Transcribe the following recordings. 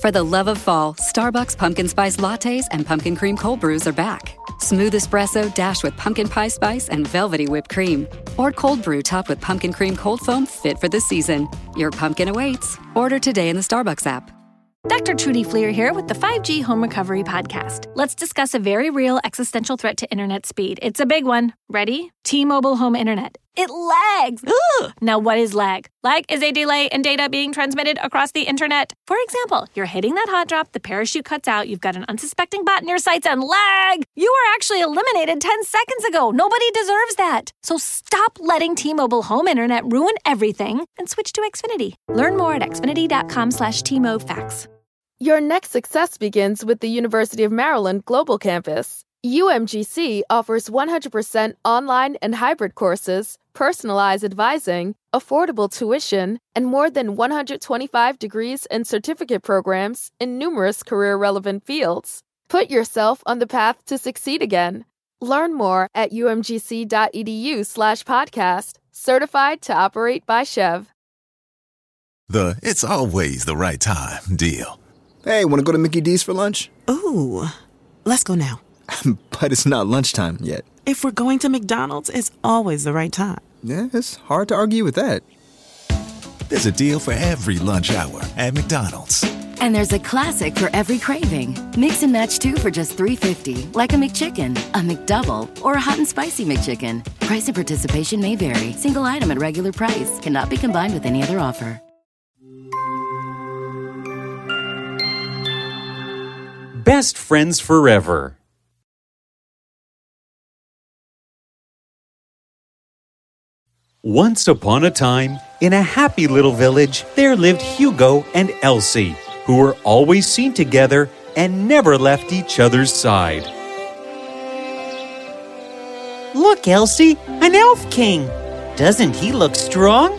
For the love of fall, Starbucks pumpkin spice lattes and pumpkin cream cold brews are back. Smooth espresso dashed with pumpkin pie spice and velvety whipped cream. Or cold brew topped with pumpkin cream cold foam fit for the season. Your pumpkin awaits. Order today in the Starbucks app. Dr. Trudy Fleer here with the 5G Home Recovery Podcast. Let's discuss a very real existential threat to internet speed. It's a big one. Ready? T Mobile Home Internet. It lags. Ugh. Now, what is lag? Lag is a delay in data being transmitted across the internet. For example, you're hitting that hot drop, the parachute cuts out, you've got an unsuspecting bot in your sights, and lag! You were actually eliminated 10 seconds ago. Nobody deserves that. So stop letting T Mobile Home Internet ruin everything and switch to Xfinity. Learn more at xfinity.com slash T Facts. Your next success begins with the University of Maryland Global Campus. UMGC offers 100% online and hybrid courses, personalized advising, affordable tuition, and more than 125 degrees and certificate programs in numerous career relevant fields. Put yourself on the path to succeed again. Learn more at umgc.edu/slash podcast, certified to operate by SCHEV. The it's always the right time deal. Hey, want to go to Mickey D's for lunch? Ooh, let's go now. but it's not lunchtime yet. If we're going to McDonald's, it's always the right time. Yeah, it's hard to argue with that. There's a deal for every lunch hour at McDonald's. And there's a classic for every craving. Mix and match two for just $3.50, like a McChicken, a McDouble, or a hot and spicy McChicken. Price and participation may vary. Single item at regular price cannot be combined with any other offer. Best friends forever. Once upon a time, in a happy little village, there lived Hugo and Elsie, who were always seen together and never left each other's side. Look, Elsie, an elf king. Doesn't he look strong?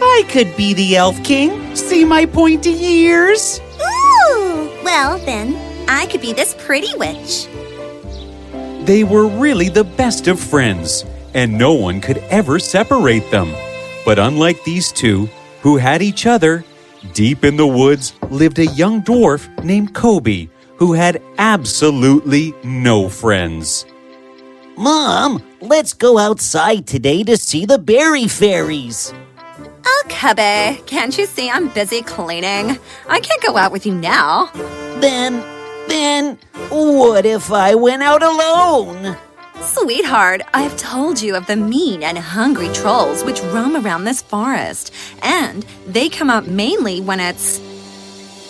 I could be the elf king. See my pointy ears? Ooh! Well, then, I could be this pretty witch. They were really the best of friends, and no one could ever separate them. But unlike these two, who had each other, deep in the woods lived a young dwarf named Kobe, who had absolutely no friends. Mom, let's go outside today to see the berry fairies. Oh, Cubby, can't you see I'm busy cleaning? I can't go out with you now. Then, then, what if I went out alone? Sweetheart, I've told you of the mean and hungry trolls which roam around this forest, and they come out mainly when it's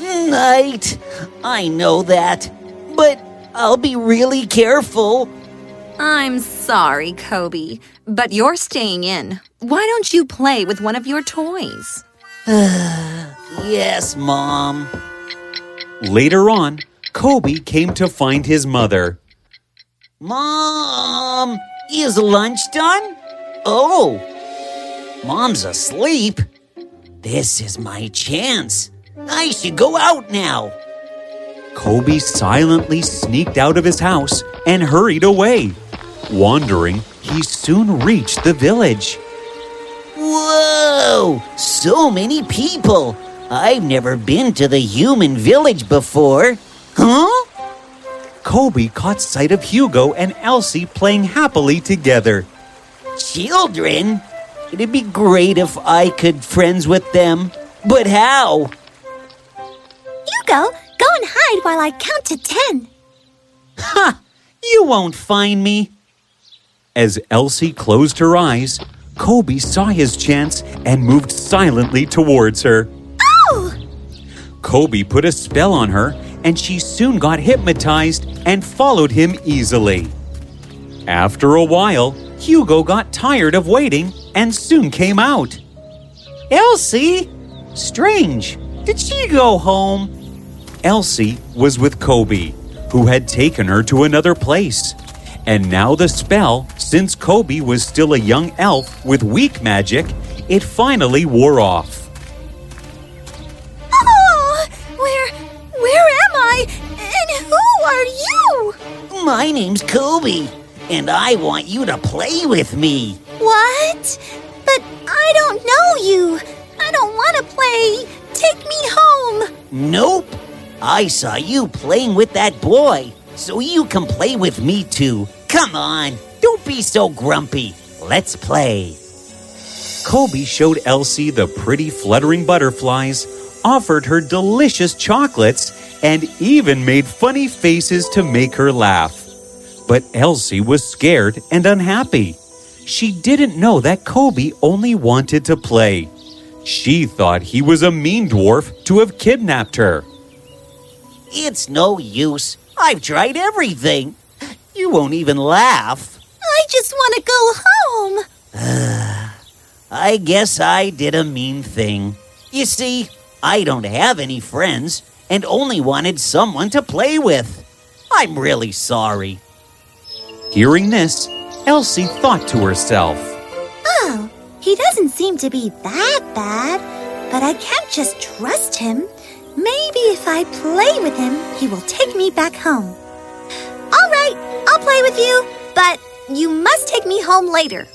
night. I know that, but I'll be really careful. I'm sorry, Kobe, but you're staying in. Why don't you play with one of your toys? yes, Mom. Later on, Kobe came to find his mother. Mom, is lunch done? Oh, Mom's asleep. This is my chance. I should go out now. Kobe silently sneaked out of his house and hurried away. Wandering, he soon reached the village. Whoa! So many people! I've never been to the human village before. Huh? Kobe caught sight of Hugo and Elsie playing happily together. Children? It'd be great if I could friends with them. But how? Hugo, go and hide while I count to ten. Ha! You won't find me. As Elsie closed her eyes, Kobe saw his chance and moved silently towards her. Oh! Kobe put a spell on her, and she soon got hypnotized and followed him easily. After a while, Hugo got tired of waiting and soon came out. Elsie? Strange. Did she go home? Elsie was with Kobe, who had taken her to another place. And now the spell, since Kobe was still a young elf with weak magic, it finally wore off. My name's Kobe, and I want you to play with me. What? But I don't know you. I don't want to play. Take me home. Nope. I saw you playing with that boy, so you can play with me too. Come on, don't be so grumpy. Let's play. Kobe showed Elsie the pretty fluttering butterflies, offered her delicious chocolates, and even made funny faces to make her laugh. But Elsie was scared and unhappy. She didn't know that Kobe only wanted to play. She thought he was a mean dwarf to have kidnapped her. It's no use. I've tried everything. You won't even laugh. I just want to go home. I guess I did a mean thing. You see, I don't have any friends and only wanted someone to play with. I'm really sorry. Hearing this, Elsie thought to herself, Oh, he doesn't seem to be that bad, but I can't just trust him. Maybe if I play with him, he will take me back home. All right, I'll play with you, but you must take me home later.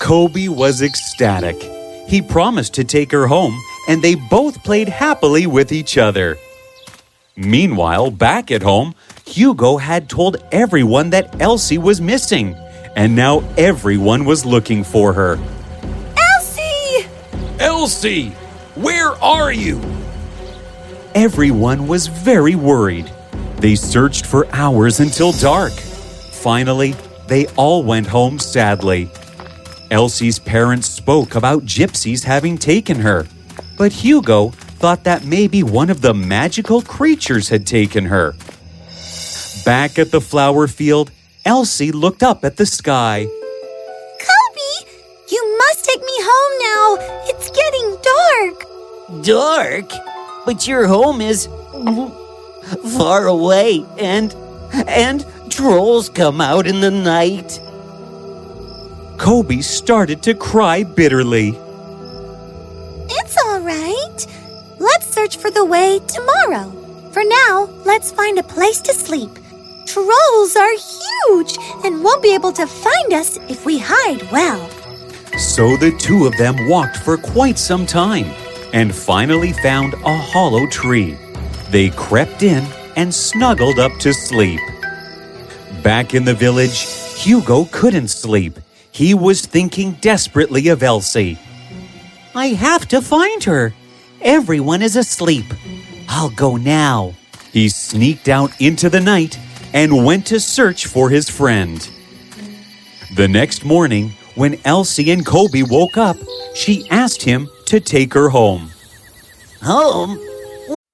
Kobe was ecstatic. He promised to take her home, and they both played happily with each other. Meanwhile, back at home, Hugo had told everyone that Elsie was missing, and now everyone was looking for her. Elsie! Elsie, where are you? Everyone was very worried. They searched for hours until dark. Finally, they all went home sadly. Elsie's parents spoke about gypsies having taken her, but Hugo thought that maybe one of the magical creatures had taken her. Back at the flower field, Elsie looked up at the sky. Kobe, you must take me home now. It's getting dark. Dark? But your home is far away and and trolls come out in the night. Kobe started to cry bitterly. Search for the way tomorrow. For now, let's find a place to sleep. Trolls are huge and won't be able to find us if we hide well. So the two of them walked for quite some time and finally found a hollow tree. They crept in and snuggled up to sleep. Back in the village, Hugo couldn't sleep. He was thinking desperately of Elsie. I have to find her. Everyone is asleep. I'll go now. He sneaked out into the night and went to search for his friend. The next morning, when Elsie and Kobe woke up, she asked him to take her home. Home?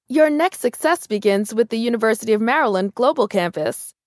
Your next success begins with the University of Maryland Global Campus.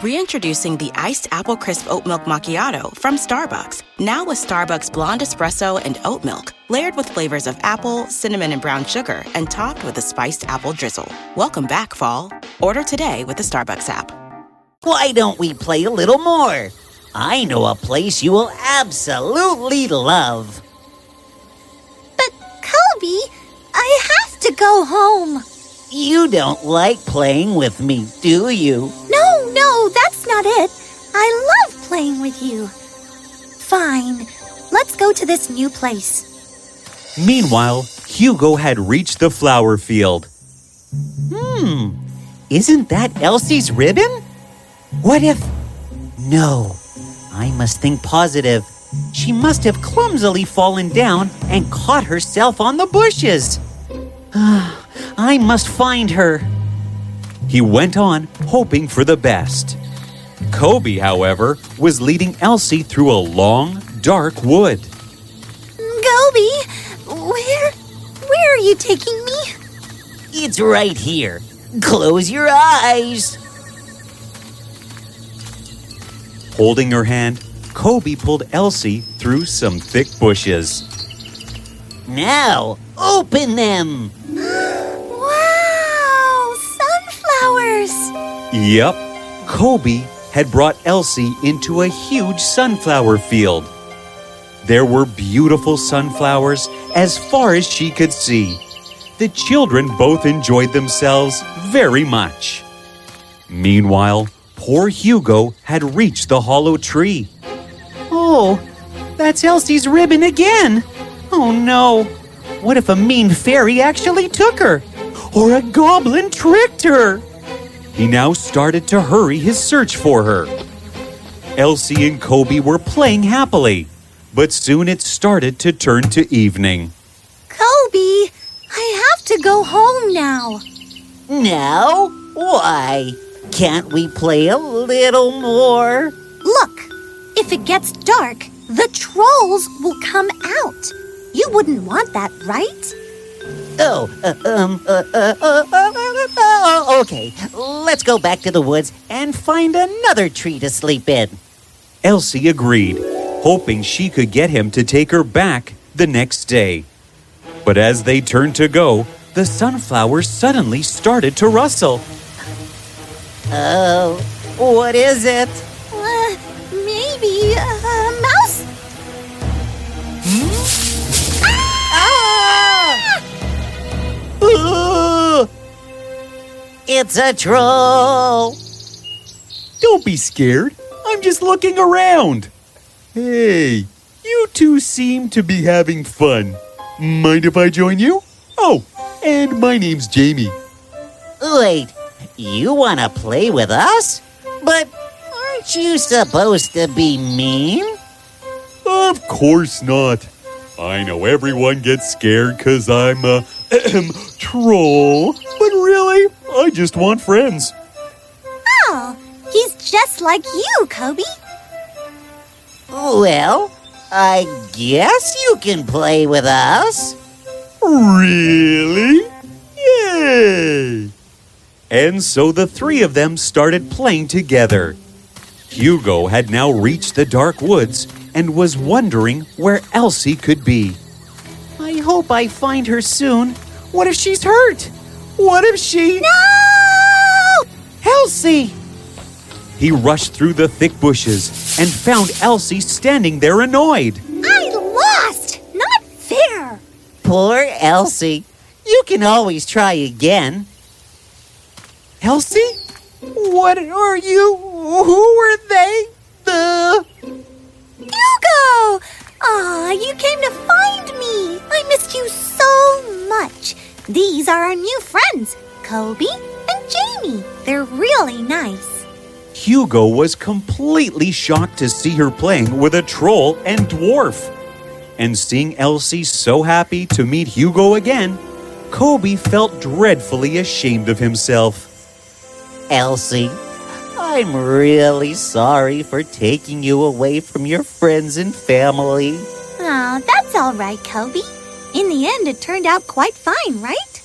Reintroducing the iced apple crisp oat milk macchiato from Starbucks. Now with Starbucks blonde espresso and oat milk, layered with flavors of apple, cinnamon, and brown sugar, and topped with a spiced apple drizzle. Welcome back, fall. Order today with the Starbucks app. Why don't we play a little more? I know a place you will absolutely love. But, Kobe, I have to go home. You don't like playing with me, do you? No, no, that's not it. I love playing with you. Fine, let's go to this new place. Meanwhile, Hugo had reached the flower field. Hmm, isn't that Elsie's ribbon? What if. No, I must think positive. She must have clumsily fallen down and caught herself on the bushes. I must find her. He went on, hoping for the best. Kobe, however, was leading Elsie through a long, dark wood. Gobi, where. where are you taking me? It's right here. Close your eyes. Holding her hand, Kobe pulled Elsie through some thick bushes. Now, open them. Yep, Kobe had brought Elsie into a huge sunflower field. There were beautiful sunflowers as far as she could see. The children both enjoyed themselves very much. Meanwhile, poor Hugo had reached the hollow tree. Oh, that's Elsie's ribbon again. Oh no. What if a mean fairy actually took her? Or a goblin tricked her? He now started to hurry his search for her. Elsie and Kobe were playing happily, but soon it started to turn to evening. Kobe, I have to go home now. Now? Why? Can't we play a little more? Look, if it gets dark, the trolls will come out. You wouldn't want that, right? Oh, uh, um, uh, uh, uh, uh, uh, okay. Let's go back to the woods and find another tree to sleep in. Elsie agreed, hoping she could get him to take her back the next day. But as they turned to go, the sunflowers suddenly started to rustle. Oh, what is it? It's a troll! Don't be scared. I'm just looking around. Hey, you two seem to be having fun. Mind if I join you? Oh, and my name's Jamie. Wait, you want to play with us? But aren't you supposed to be mean? Of course not. I know everyone gets scared because I'm a troll, but really, I just want friends. Oh, he's just like you, Kobe. Well, I guess you can play with us. Really? Yay! And so the three of them started playing together. Hugo had now reached the dark woods and was wondering where Elsie could be. I hope I find her soon. What if she's hurt? What if she. No! Elsie! He rushed through the thick bushes and found Elsie standing there annoyed. I lost! Not fair! Poor Elsie. You can always try again. Elsie? What are you? Who are they? The. Hugo! Aw, you came to find me! I missed you so much. These are our new friends, Kobe and Jamie. They're really nice. Hugo was completely shocked to see her playing with a troll and dwarf. And seeing Elsie so happy to meet Hugo again, Kobe felt dreadfully ashamed of himself. Elsie, I'm really sorry for taking you away from your friends and family. Oh, that's all right, Kobe. In the end, it turned out quite fine, right?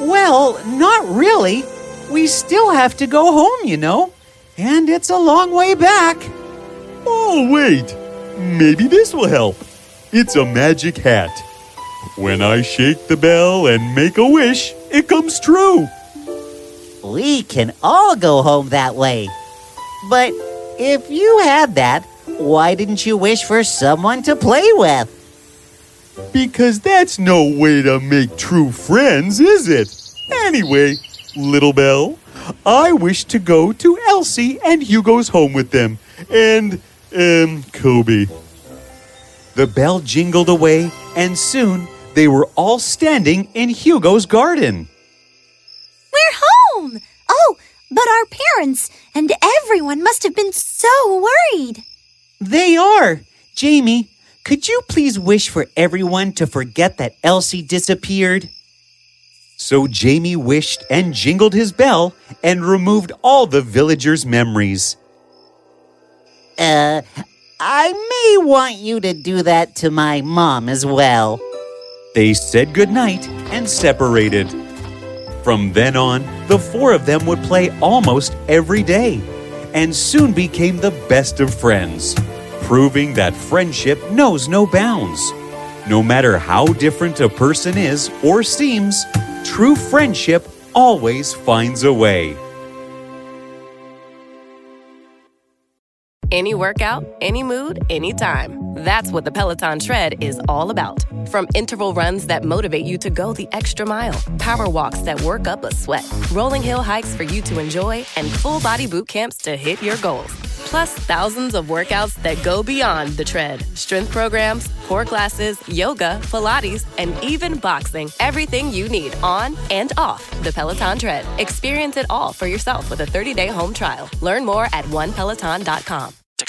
Well, not really. We still have to go home, you know. And it's a long way back. Oh, wait. Maybe this will help. It's a magic hat. When I shake the bell and make a wish, it comes true. We can all go home that way. But if you had that, why didn't you wish for someone to play with? Because that's no way to make true friends, is it? Anyway, Little Bell, I wish to go to Elsie and Hugo's home with them. And, um, Kobe. The bell jingled away, and soon they were all standing in Hugo's garden. We're home! Oh, but our parents and everyone must have been so worried. They are. Jamie, could you please wish for everyone to forget that Elsie disappeared? So Jamie wished and jingled his bell and removed all the villagers' memories. Uh, I may want you to do that to my mom as well. They said goodnight and separated. From then on, the four of them would play almost every day and soon became the best of friends, proving that friendship knows no bounds. No matter how different a person is or seems, true friendship always finds a way. Any workout, any mood, anytime. That's what the Peloton Tread is all about. From interval runs that motivate you to go the extra mile, power walks that work up a sweat, rolling hill hikes for you to enjoy, and full body boot camps to hit your goals. Plus, thousands of workouts that go beyond the tread strength programs, core classes, yoga, Pilates, and even boxing. Everything you need on and off the Peloton Tread. Experience it all for yourself with a 30 day home trial. Learn more at onepeloton.com.